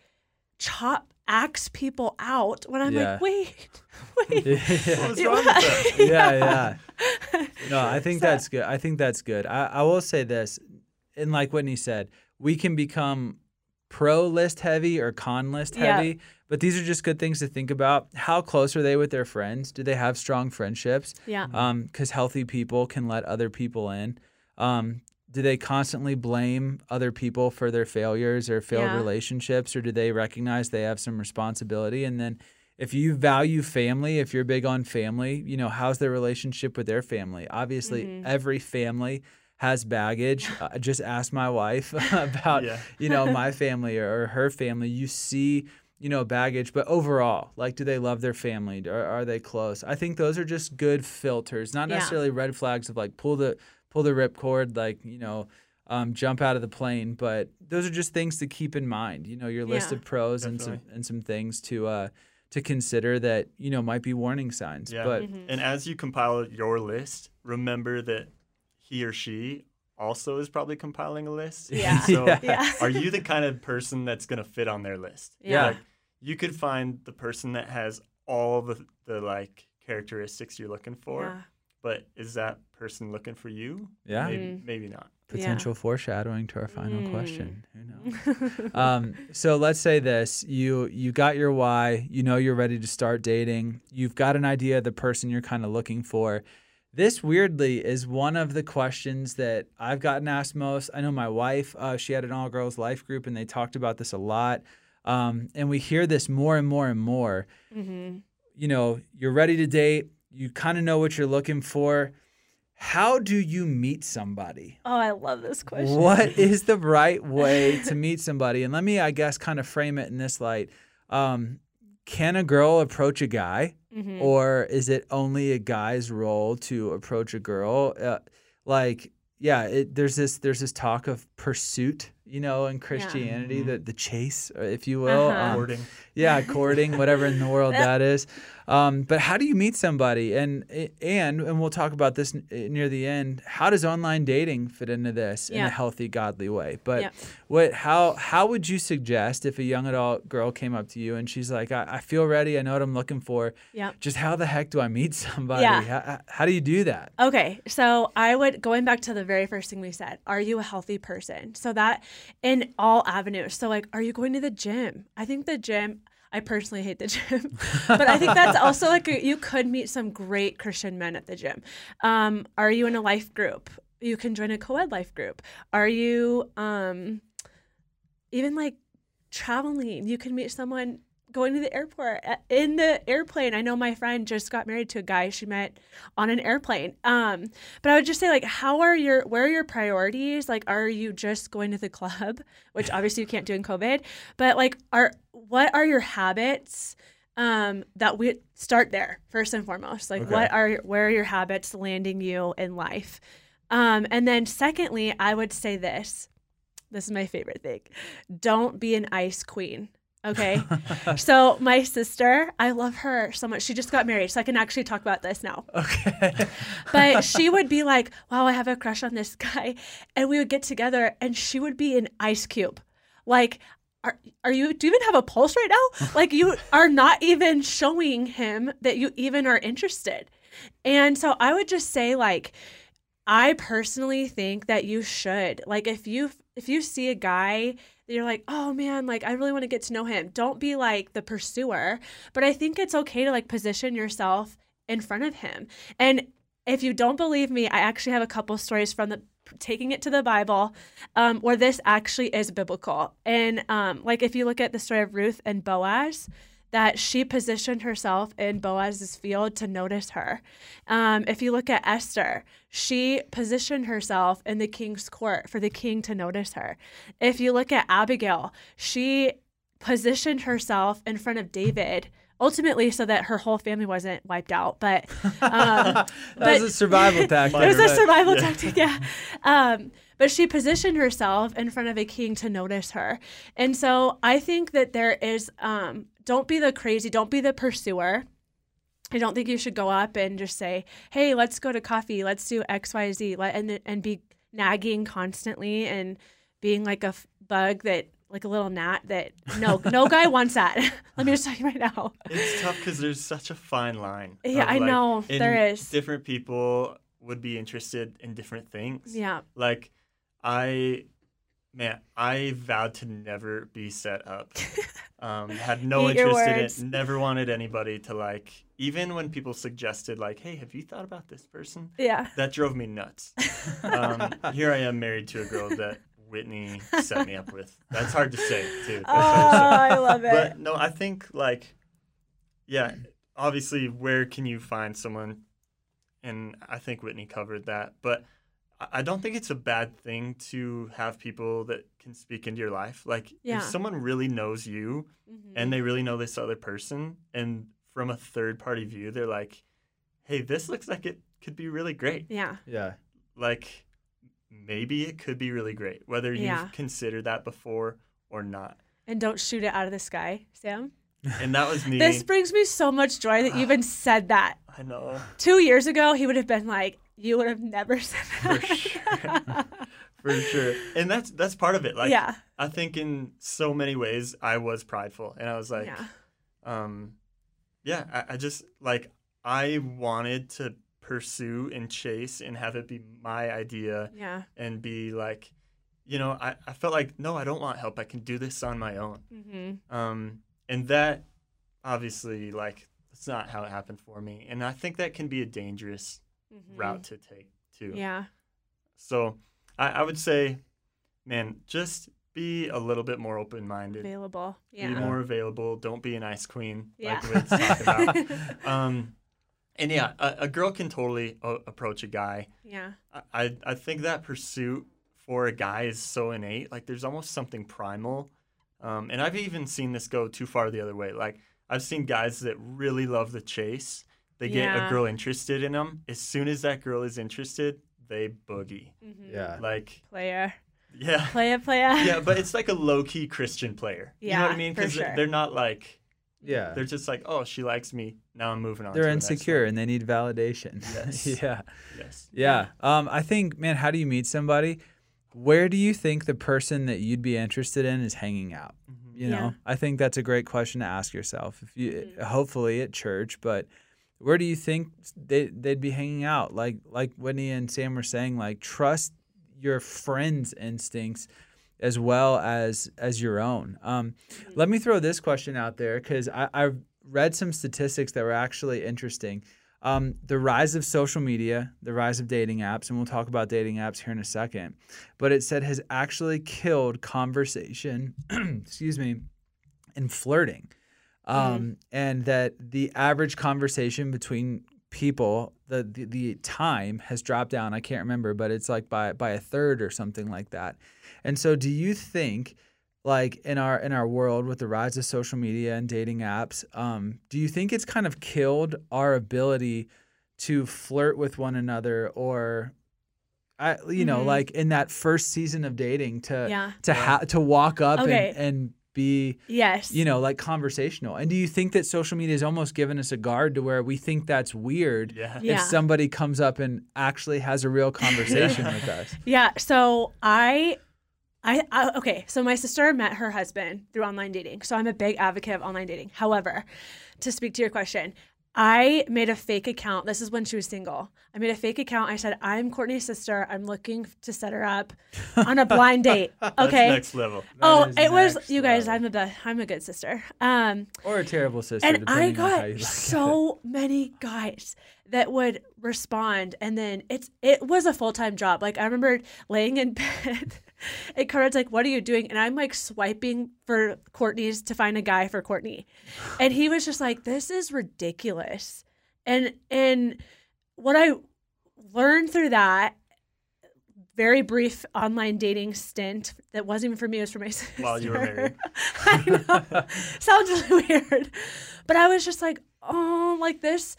chop, axe people out when I'm Yeah. like, wait, [LAUGHS] wait. [LAUGHS] What's wrong with that? [LAUGHS] yeah, yeah. No, I think that's good. I think that's good. I, I will say this, and like Whitney said, we can become pro list heavy or con list Yeah. heavy, but these are just good things to think about. How close are they with their friends? Do they have strong friendships? Yeah. Um, because healthy people can let other people in. Um, do they constantly blame other people for their failures or failed Yeah. relationships, or do they recognize they have some responsibility? And then, if you value family, if you're big on family, you know how's their relationship with their family? Obviously, Mm-hmm. every family has baggage. [LAUGHS] Uh, just ask my wife [LAUGHS] about Yeah. you know my [LAUGHS] family or, or her family. You see you know baggage but overall like do they love their family are, are they close i think those are just good filters not Yeah. necessarily red flags of like pull the pull the ripcord like you know um, jump out of the plane but those are just things to keep in mind you know your list Yeah. of pros and some and some things to uh to consider that you know might be warning signs Yeah. but Mm-hmm. And as you compile your list, remember that he or she also is probably compiling a list. Yeah. So Yeah. [LAUGHS] Yeah. are you the kind of person that's going to fit on their list? Yeah. Like, you could find the person that has all the, the like characteristics you're looking for, Yeah. but is that person looking for you? Yeah. Maybe, Mm. maybe not. potential foreshadowing to our final Mm. question who knows [LAUGHS] um, so let's say this you you got your why you know you're ready to start dating you've got an idea of the person you're kind of looking for this weirdly is one of the questions that i've gotten asked most i know my wife uh, she had an all girls life group and they talked about this a lot um, and we hear this more and more and more hmm you know you're ready to date you kind of know what you're looking for how do you meet somebody Oh, I love this question. what [LAUGHS] is the right way to meet somebody? And let me, I guess, kind of frame it in this light. Um, can a girl approach a guy, Mhm. or is it only a guy's role to approach a girl? Uh, like, yeah, it, there's this there's this talk of pursuit, you know, in Christianity, Mhm. the the chase, uh, if you will. Uh-huh. Um, Courting. yeah, courting, whatever in the [LAUGHS] world that is. Um, but how do you meet somebody? And and and we'll talk about this n- near the end. How does online dating fit into this in a healthy, godly way? But Yep. what how how would you suggest if a young adult girl came up to you and she's like, I, I feel ready, I know what I'm looking for. Yep. Just how the heck do I meet [LAUGHS] somebody? Yeah. How, how do you do that? Okay, so I would going back to the very first thing we said. Are you a healthy person? So that in all avenues. So like, are you going to the gym? I think the gym. I personally hate the [LAUGHS] gym, but I think that's also like a, you could meet some great Christian men at the gym. Um, are you in a life group? You can join a co-ed life group. Are you um, even like traveling? You can meet someone going to the airport uh, in the airplane. I know my friend just got married to a guy she met on an airplane. Um, but I would just say like, how are your where are your priorities? Like, are you just going to the [LAUGHS] club, which obviously you can't do in COVID? But like, are what are your habits? Um, that we start there first and foremost. Like, Okay. what are where are your habits landing you in life? Um, and then secondly, I would say this. This is my favorite thing. Don't be an ice queen. Okay. [LAUGHS] so my sister, I love her so much. She just got married, so I can actually talk about this now. Okay. [LAUGHS] But [LAUGHS] she would be like, "Wow, I have a crush on this guy," and we would get together, and she would be an ice cube, like. Are, are you do you even have a pulse right now? Like you are not even showing him that you even are interested. And so I would just say like I personally think that you should. Like if you if you see a guy you're like, "Oh man, like I really want to get to know him." Don't be like the pursuer, but I think it's okay to like position yourself in front of him. And if you don't believe me, I actually have a couple stories from the taking it to the Bible, um, where this actually is biblical. And um, like if you look at the story of Ruth and Boaz, that she positioned herself in Boaz's field to notice her. Um, if you look at Esther, she positioned herself in the king's court for the king to notice her. If you look at Abigail, she positioned herself in front of David ultimately so that her whole family wasn't wiped out but um, [LAUGHS] That but- was a survival [LAUGHS] tactic. it was a survival tactic, yeah. Um, but she positioned herself in front of a king to notice her. And so I think that there is, um, don't be the crazy, don't be the pursuer. I don't think you should go up and just say, hey, let's go to coffee, let's do X, Y, Z, let- and, and be nagging constantly and being like a f- bug that, like a little gnat that, no, no guy [LAUGHS] wants that. [LAUGHS] Let me just tell you right now. It's tough because there's such a fine line. Yeah, I like, know, there is. Different people would be interested in different things. Yeah. Like, I, man, I vowed to never be set up. [LAUGHS] Um, had no interest in it. Never wanted anybody to like. Even when people suggested like, "Hey, have you thought about this person?" Yeah. That drove me nuts. um, [LAUGHS] here I am married to a girl that Whitney set me up with. That's hard to say too. That's Oh, hard to say I love [LAUGHS] it. but no, I think like, yeah, obviously, where can you find someone? And I think Whitney covered that, but I don't think it's a bad thing to have people that can speak into your life. Like, Yeah. if someone really knows you Mhm. and they really know this other person, and from a third party view, they're like, hey, this looks like it could be really great. yeah. Yeah. Like, maybe it could be really great, whether you've Yeah. considered that before or not. And don't shoot it out of the sky, Sam. And that was [LAUGHS] me. This brings me so much joy that you even said that. [SIGHS] I know. Two years ago, he would have been like, you would have never said For that. [LAUGHS] For sure. And that's that's part of it. Like yeah. I think in so many ways I was prideful and I was like yeah. um yeah, I, I just like I wanted to pursue and chase and have it be my idea Yeah. and be like you know, I, I felt like no, I don't want help. I can do this on my own. Mm-hmm. Um and that obviously like that's not how it happened for me. And I think that can be a dangerous route to take too. Mm-hmm. Yeah. So I, I would say, man, just be a little bit more open minded. Available. Yeah. Be more available. Don't be an ice queen Yeah. like about. [LAUGHS] Um, and yeah, a, a girl can totally approach a guy. yeah. I, I I think that pursuit for a guy is so innate. Like there's almost something primal. Um, and I've even seen this go too far the other way. Like I've seen guys that really love the chase. They get Yeah. a girl interested in them. As soon as that girl is interested, they boogie. Mhm. Yeah. Like Player. yeah. Player, player. yeah, but it's like a low key Christian player. Yeah. you know what I mean? Because sure. they're not like Yeah. they're just like, oh, she likes me. Now I'm moving on. They're to the next insecure and they need validation. Yes. [LAUGHS] yeah. Yes. Yeah. Um, I think, man, how do you meet somebody? Where do you think the person that you'd be interested in is hanging out? You know, Yeah. I think that's a great question to ask yourself. If you, Mhm. hopefully at church, but where do you think they they'd be hanging out? Like like Whitney and Sam were saying, like trust your friends' instincts as well as as your own. Um, Let me throw this question out there because I, I read some statistics that were actually interesting. Um, the rise of social media, the rise of dating apps, and we'll talk about dating apps here in a second, but it said has actually killed conversation, [CLEARS THROAT] excuse me, and flirting. Um, And that the average conversation between people, the, the the time has dropped down. I can't remember, but it's like by by a third or something like that. And so, do you think? like in our in our world with the rise of social media and dating apps um, do you think it's kind of killed our ability to flirt with one another or I, you know Mhm. like in that first season of dating to Yeah. to ha- to walk up Okay. and, and be Yes. you know like conversational and do you think that social media has almost given us a guard to where we think that's weird Yeah. Yeah. if somebody comes up and actually has a real conversation [LAUGHS] with us Yeah. So I, I, I, okay. So my sister met her husband through online dating. So I'm a big advocate of online dating. However, to speak to your question, I made a fake account. This is when she was single. I made a fake account. I said, I'm Courtney's sister. I'm looking to set her up on a blind date. [LAUGHS] Okay. next level. oh, it was you guys. level. I'm a I'm a good sister. Um, or a terrible sister. and I depending on how you got look at it. so [LAUGHS] many guys that would respond, and then it's it was a full time job. Like I remember laying in bed, [LAUGHS] [LAUGHS] and Conrad's like, "What are you doing?" And I'm like swiping for Courtney's to find a guy for Courtney, and he was just like, "This is ridiculous." And and what I learned through that very brief online dating stint that wasn't even for me, it was for my sister. While you were married. [LAUGHS] I know. [LAUGHS] Sounds really weird. But I was just like, oh, like this.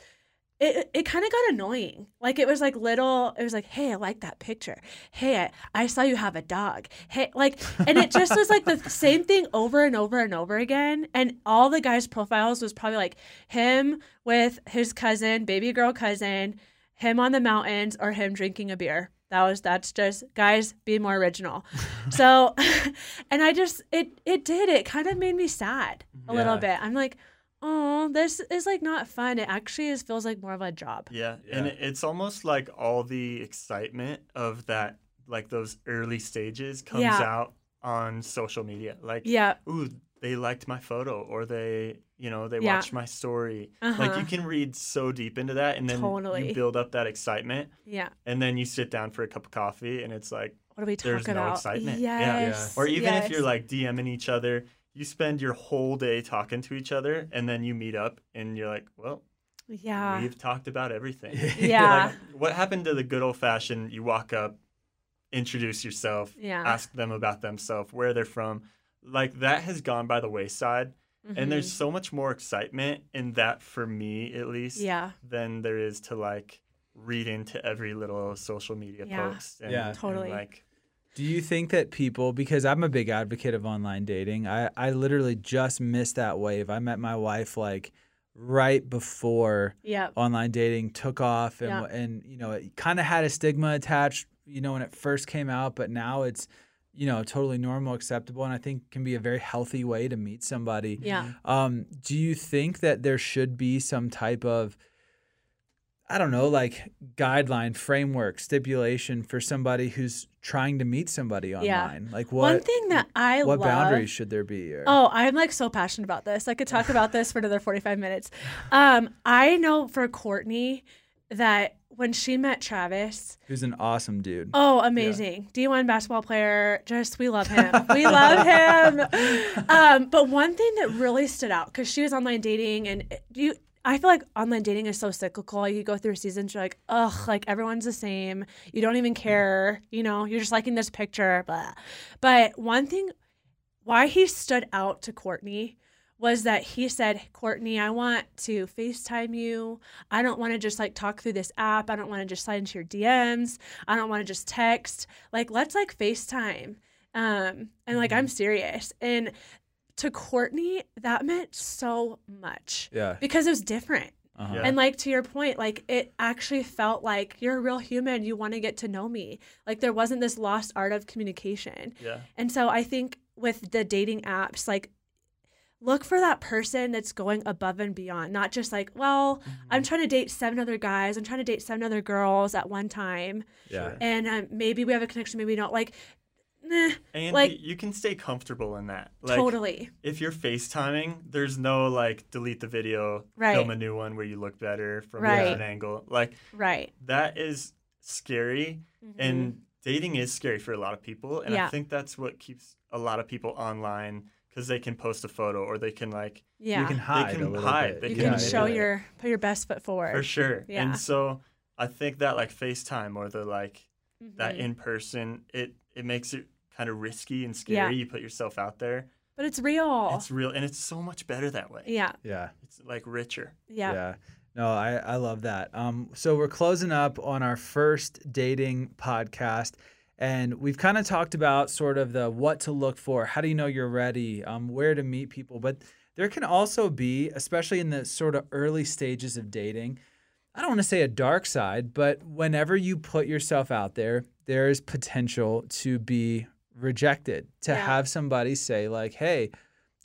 It, it kind of got annoying. Like it was like little, it was like, hey, I like that picture. Hey, I, I saw you have a dog. Hey, like, and it just was like the [LAUGHS] same thing over and over and over again. And all the guys' profiles was probably like him with his cousin, baby girl cousin, him on the mountains, or him drinking a beer. That was that's just guys be more original. So, [LAUGHS] and I just it it did it kind of made me sad a little bit. I'm like, oh, this is like not fun. It actually is feels like more of a job. Yeah, and Yeah. it- it's almost like all the excitement of that, like those early stages, comes Yeah. out on social media. Like, Yeah, ooh, they liked my photo, or they, you know, they Yeah. watched my story. Uh-huh. Like, you can read so deep into that, and then Totally. you build up that excitement, yeah. and then you sit down for a cup of coffee, and it's like, What are we talking There's no about? excitement. Yeah. Yeah. Yes. or even if you're like DMing each other, you spend your whole day talking to each other, and then you meet up, and you're like, well, yeah, we've talked about everything. [LAUGHS] yeah, Like, what happened to the good old fashioned? You walk up, introduce yourself, yeah. ask them about themselves, where they're from. Like that has gone by the wayside, and there's so much more excitement in that for me, at least, Mm-hmm. yeah, than there is to like read into every little social media Yeah. post. And, Yeah. and, Totally. like, Do you think that people, because I'm a big advocate of online dating, I, I literally just missed that wave. I met my wife like right before yeah, online dating took off and, Yeah. and you know, it kind of had a stigma attached, you know, when it first came out, but now it's, you know, totally normal, acceptable, and I think can be a very healthy way to meet somebody. yeah. Um, do you think that there should be some type of I don't know, like guideline, framework, stipulation for somebody who's trying to meet somebody Yeah. online? Like what One thing that I what love. boundaries should there be? Or, Oh, I'm like so passionate about this. I could talk about this for another 45 minutes. Um, I know for Courtney that when she met Travis, who's an awesome dude. oh, amazing. D1 basketball player. Just, we love him. we love him. [LAUGHS] Um, but one thing that really stood out, because she was online dating and it- you, I feel like online dating is so cyclical. You go through seasons, you're like, ugh, like everyone's the same. You don't even care. You know, you're just liking this picture. Blah. But one thing, why he stood out to Courtney was that he said, Courtney, I want to FaceTime you. I don't want to just like talk through this app. I don't want to just slide into your DMs. I don't want to just text. Like, let's like FaceTime. Um, and like, I'm serious. And to Courtney, that meant so much Yeah. because it was different. Uh-huh. Yeah. And like to your point, like it actually felt like you're a real human. You want to get to know me. Like there wasn't this lost art of communication. yeah, And so I think with the dating apps, like look for that person that's going above and beyond, not just like, well, I'm trying to date seven other guys, I'm trying to date seven other girls at one time, Yeah. And um, maybe we have a connection, maybe don't. Like, nah, and Like- you can stay comfortable in that. Like, totally. if you're FaceTiming, there's no like delete the video, Right. film a new one where you look better from a different angle. Like Right. that is scary, and dating is scary for a lot of people. And I think that's what keeps a lot of people online because they can post a photo or they can like Yeah. You can hide can a hide. They you can can Yeah, show your put your best foot forward. for sure. Yeah. And so I think that like FaceTime or the like that Mhm. in person, it it makes it kind of risky and scary. Yeah. You put yourself out there. but it's real. It's real and it's so much better that way. yeah. Yeah. It's like richer. Yeah. Yeah. No, I, I love that. Um, so we're closing up on our first dating podcast, and we've kind of talked about sort of the what to look for, how do you know you're ready, um, where to meet people, but there can also be, especially in the sort of early stages of dating, I don't want to say a dark side, but whenever you put yourself out there, there is potential to be rejected, to Yeah. have somebody say like, "Hey."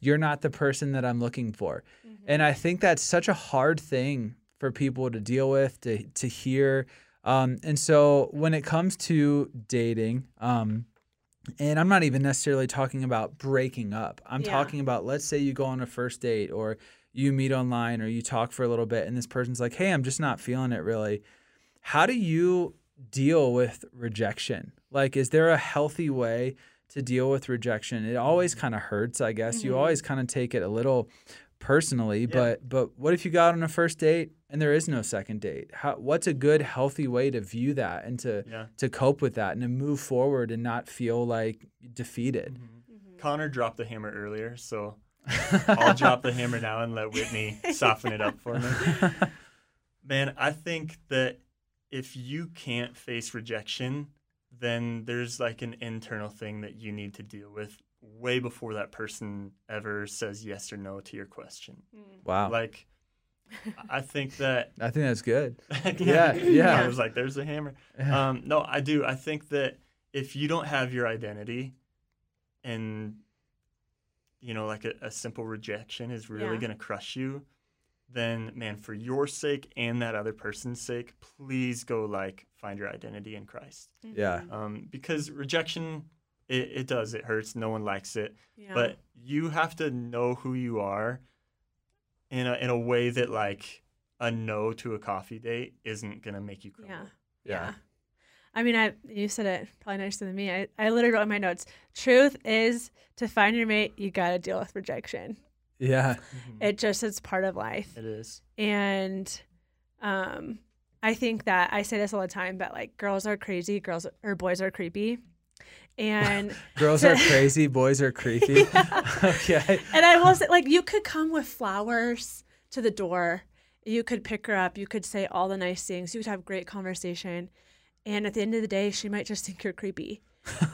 you're not the person that I'm looking for. And I think that's such a hard thing for people to deal with, to to hear. Um, and so when it comes to dating, um, and I'm not even necessarily talking about breaking up. I'm Yeah. talking about let's say you go on a first date or you meet online or you talk for a little bit and this person's like, "Hey, I'm just not feeling it really." How do you deal with rejection? Like is there a healthy way to deal with rejection? It always mm-hmm. kind of hurts, I guess. You always mm-hmm. kind of take it a little personally, but but what if you got on a first date and there is no second date? How what's a good healthy way to view that and to Yeah. to cope with that and to move forward and not feel like defeated? Mm-hmm. Connor dropped the hammer earlier, so [LAUGHS] I'll drop the hammer now and let Whitney soften it up for me. [LAUGHS] Man, I think that if you can't face rejection, then there's like an internal thing that you need to deal with way before that person ever says yes or no to your question. Wow. Like, I think that [LAUGHS] I think that's good. [LAUGHS] Yeah, yeah. I was like, "There's the hammer." Um, no, I do. I think that if you don't have your identity, and you know, like a, a simple rejection is really Yeah. gonna crush you, then man, for your sake and that other person's sake, please go like find your identity in Christ. Yeah. Um, because rejection, it, it does. It hurts. No one likes it. Yeah. But you have to know who you are in a in a way that like a no to a coffee date isn't gonna make you crumble. yeah. Yeah. I mean, I you said it probably nicer than me. I, I literally wrote in my notes. Truth is to find your mate, you got to deal with rejection. Yeah. It just it's part of life. It is. And um, I think that I say this all the time, but like girls are crazy, girls or boys are creepy. And [LAUGHS] Girls are [LAUGHS] crazy, boys are creepy. [LAUGHS] okay. and I will say, like, you could come with flowers to the door. You could pick her up. You could say all the nice things. You could have great conversation. And at the end of the day, she might just think you're creepy.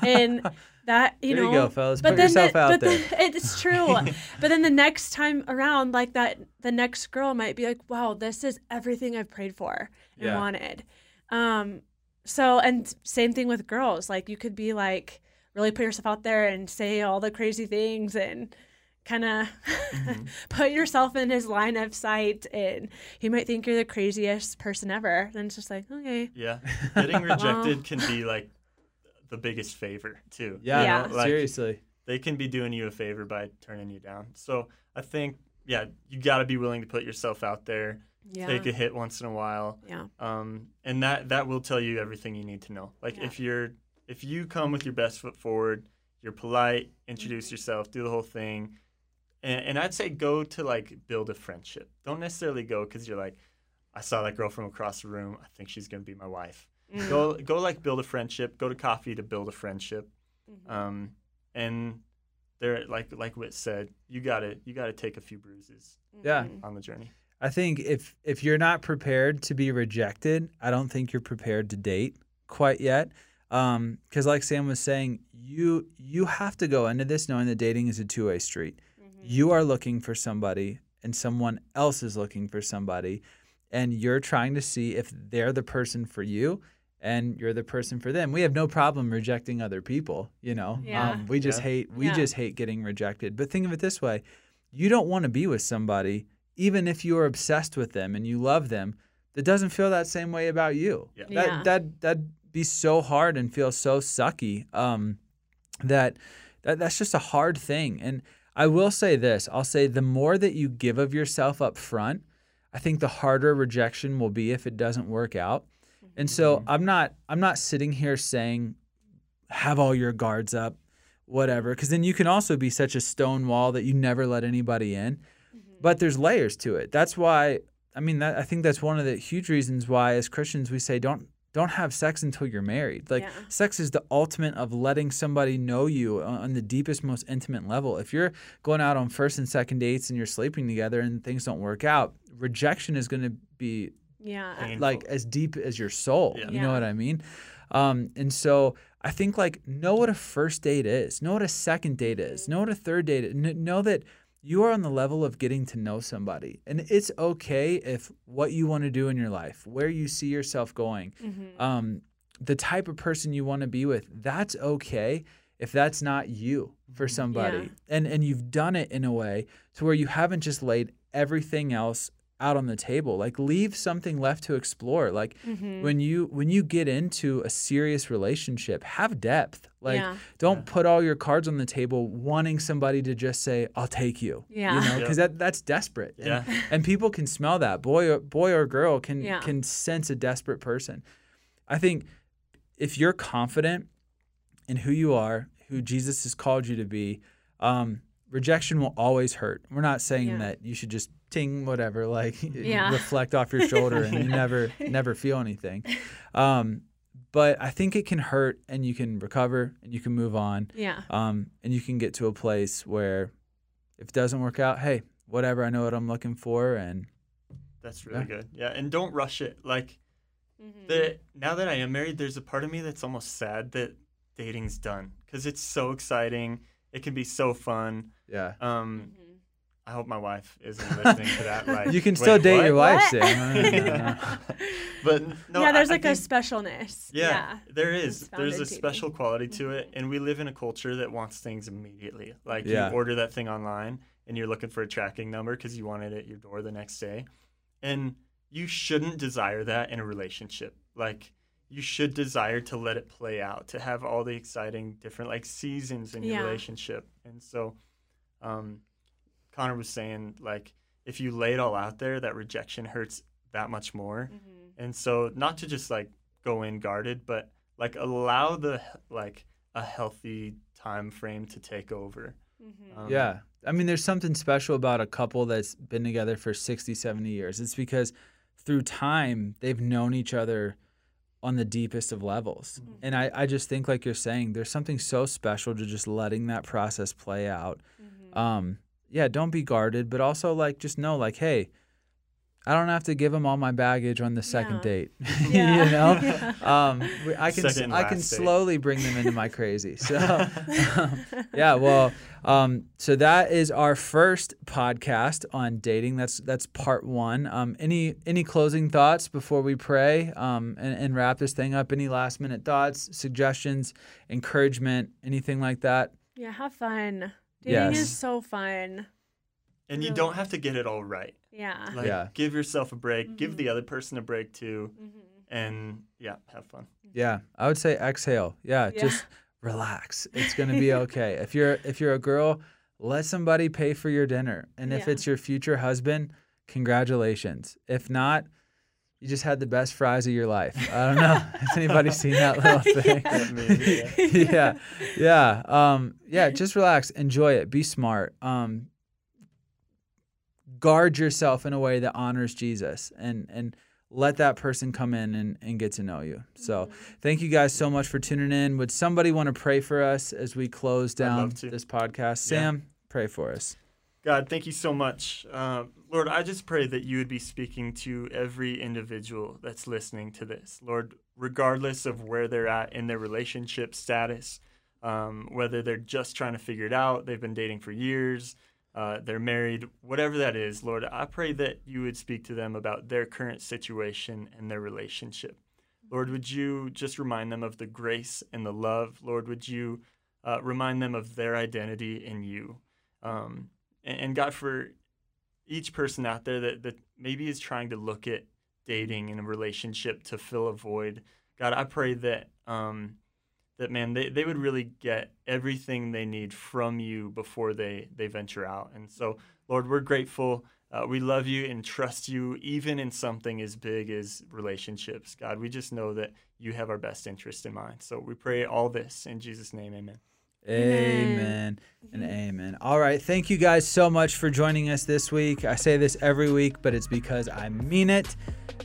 And that, you There know. you go, fellas. But Put then yourself the, out but there. then- [LAUGHS] it's true. [LAUGHS] but then the next time around, like that, the next girl might be like, wow, this is everything I've prayed for and Yeah. wanted. Um, so, and same thing with girls. Like, you could be like, really put yourself out there and say all the crazy things and kind of Mm-hmm. [LAUGHS] put yourself in his line of sight. And he might think you're the craziest person ever. Then it's just like, okay. Yeah. Getting rejected can be like the biggest favor too. Yeah, Yeah. no, Like- seriously. They can be doing you a favor by turning you down. So I think yeah, you got to be willing to put yourself out there, Yeah. take a hit once in a while. yeah. um, and that that will tell you everything you need to know. Like Yeah. if you're if you come with your best foot forward, you're polite, introduce Mm-hmm. yourself, do the whole thing, and, and I'd say go to like build a friendship. Don't necessarily go because you're like, I saw that girl from across the room. I think she's gonna be my wife. Mm. Go go like build a friendship. Go to coffee to build a friendship. Mm-hmm. Um, and there, like like Whit said, you gotta you gotta take a few bruises Yeah. on the journey. I think if if you're not prepared to be rejected, I don't think you're prepared to date quite yet. Um, because like Sam was saying, you you have to go into this knowing that dating is a two way street. You are looking for somebody, and someone else is looking for somebody, and you're trying to see if they're the person for you. And you're the person for them. We have no problem rejecting other people, you know. Yeah. Um, we just Yeah. hate we Yeah. just hate getting rejected. But think of it this way: you don't want to be with somebody even if you are obsessed with them and you love them, that doesn't feel that same way about you. Yeah. That Yeah. that that'd be so hard and feel so sucky. Um, that that that's just a hard thing. And I will say this: I'll say the more that you give of yourself up front, I think the harder rejection will be if it doesn't work out. And so mm-hmm. I'm not I'm not sitting here saying have all your guards up, whatever, because then you can also be such a stone wall that you never let anybody in. Mm-hmm. But there's layers to it. That's why I mean that I think that's one of the huge reasons why as Christians we say don't don't have sex until you're married. Like Yeah. sex is the ultimate of letting somebody know you on on the deepest, most intimate level. If you're going out on first and second dates and you're sleeping together and things don't work out, rejection is going to be Yeah. Painful. like as deep as your soul. Yeah. You know what I mean? Um, and so I think like know what a first date is, know what a second date is, know what a third date is. Kn- know that you are on the level of getting to know somebody, and it's okay if what you want to do in your life, where you see yourself going, Mm-hmm. um, the type of person you want to be with, that's okay if that's not you for for somebody Yeah. and and you've done it in a way to where you haven't just laid everything else out on the table like leave something left to explore like Mm-hmm. when you when you get into a serious relationship have depth like Yeah. don't put all your cards on the table wanting somebody to just say i'll take you Yeah. you know Yeah. because that that's desperate And- Yeah. [LAUGHS] and, people can smell that boy or boy or girl can Yeah. can sense a desperate person i think if you're confident in who you are who jesus has called you to be um, rejection will always hurt we're not saying Yeah. that you should just ting whatever like [LAUGHS] Yeah. reflect off your shoulder and you [LAUGHS] never never feel anything um, but i think it can hurt and you can recover and you can move on Yeah. um, and you can get to a place where if it doesn't work out hey whatever i know what i'm looking for and That's really Yeah. good. Yeah, and don't rush it. Like Mm-hmm. the now that I am married, there's a part of me that's almost sad that dating's done because it's so exciting. It can be so fun. yeah Um, Mm-hmm. I hope my wife isn't listening to that. [LAUGHS] Like you can "Wait, still date your wife Sam. [LAUGHS] but [LAUGHS] no, yeah, there's I, I like a think- specialness. Yeah, Yeah. there is. There's in a dating. special quality to it, and we live in a culture that wants things immediately. Like Yeah. you order that thing online, and you're looking for a tracking number because you want it at your door the next day, and you shouldn't desire that in a relationship. Like you should desire to let it play out, to have all the exciting different like seasons in your Yeah. relationship, and so, um, Connor was saying like if you lay it all out there, that rejection hurts that much more. Mm-hmm. And so not to just like go in guarded, but like allow the like a healthy time frame to take over. Mm-hmm. Um, yeah i mean there's something special about a couple that's been together for 60 70 years it's because through time they've known each other on the deepest of levels Mm-hmm. and I, I just think like you're saying there's something so special to just letting that process play out Mm-hmm. um yeah don't be guarded but also like just know like hey i don't have to give them all my baggage on the second Yeah. date [LAUGHS] Yeah. you know [LAUGHS] Yeah. [LAUGHS] um i can Second i can last date. slowly bring them into my crazy so yeah well um so that is our first podcast on dating that's that's part one um any any closing thoughts before we pray um and, and wrap this thing up any last minute thoughts suggestions encouragement anything like that Yeah, have fun. Dating Yes. is so fun. And you don't have to get it all right. Yeah. Like Yeah. give yourself a break, give Mhm. the other person a break too, Mm-hmm. and yeah, have fun. Yeah, I would say exhale. Yeah, Yeah. just [LAUGHS] relax. It's gonna be okay. if you're if you're a girl, let somebody pay for your dinner, and if it's your future husband, congratulations. If not, you just had the best fries of your life. I don't know. [LAUGHS] Has anybody [LAUGHS] seen that little thing? Yeah, [LAUGHS] yeah, yeah, um, yeah. Just relax, enjoy it, be smart. Um, guard yourself in a way that honors Jesus, and and let that person come in and, and get to know you. So, thank you guys so much for tuning in. Would somebody want to pray for us as we close down this podcast? Yeah. Sam, pray for us. God, thank you so much. Uh, Lord, I just pray that you would be speaking to every individual that's listening to this. Lord, regardless of where they're at in their relationship status, um, whether they're just trying to figure it out, they've been dating for years, uh, they're married, whatever that is, Lord, I pray that you would speak to them about their current situation and their relationship. Lord, would you just remind them of the grace and the love? Lord, would you uh, remind them of their identity in you? Um, and, and God, for each person out there that, that maybe is trying to look at dating and a relationship to fill a void, God, I pray that um, that man they, they would really get everything they need from you before they they venture out. And so, Lord, we're grateful. Uh, we love you and trust you, even in something as big as relationships. God, we just know that you have our best interest in mind. So we pray all this in Jesus' name, amen. Amen. and amen. All right. Thank you guys so much for joining us this week. I say this every week, but it's because I mean it.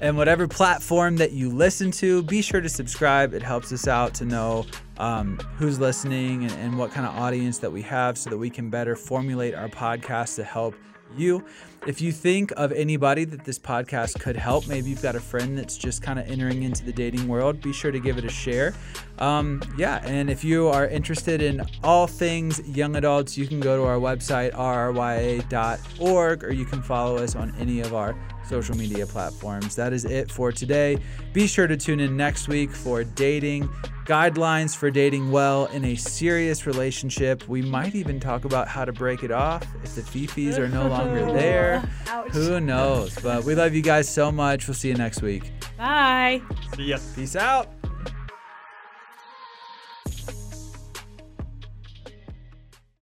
And whatever platform that you listen to, be sure to subscribe. It helps us out to know um, who's listening and, and what kind of audience that we have so that we can better formulate our podcast to help you. If you think of anybody that this podcast could help, maybe you've got a friend that's just kind of entering into the dating world, be sure to give it a share. Um, yeah, and if you are interested in all things young adults, you can go to our website, rrya.org, or you can follow us on any of our social media platforms. That is it for today. Be sure to tune in next week for dating guidelines for dating well in a serious relationship. We might even talk about how to break it off if the fifis are no [LAUGHS] longer there. Ouch. Who knows? But we love you guys so much. We'll see you next week. Bye. See ya. Peace out.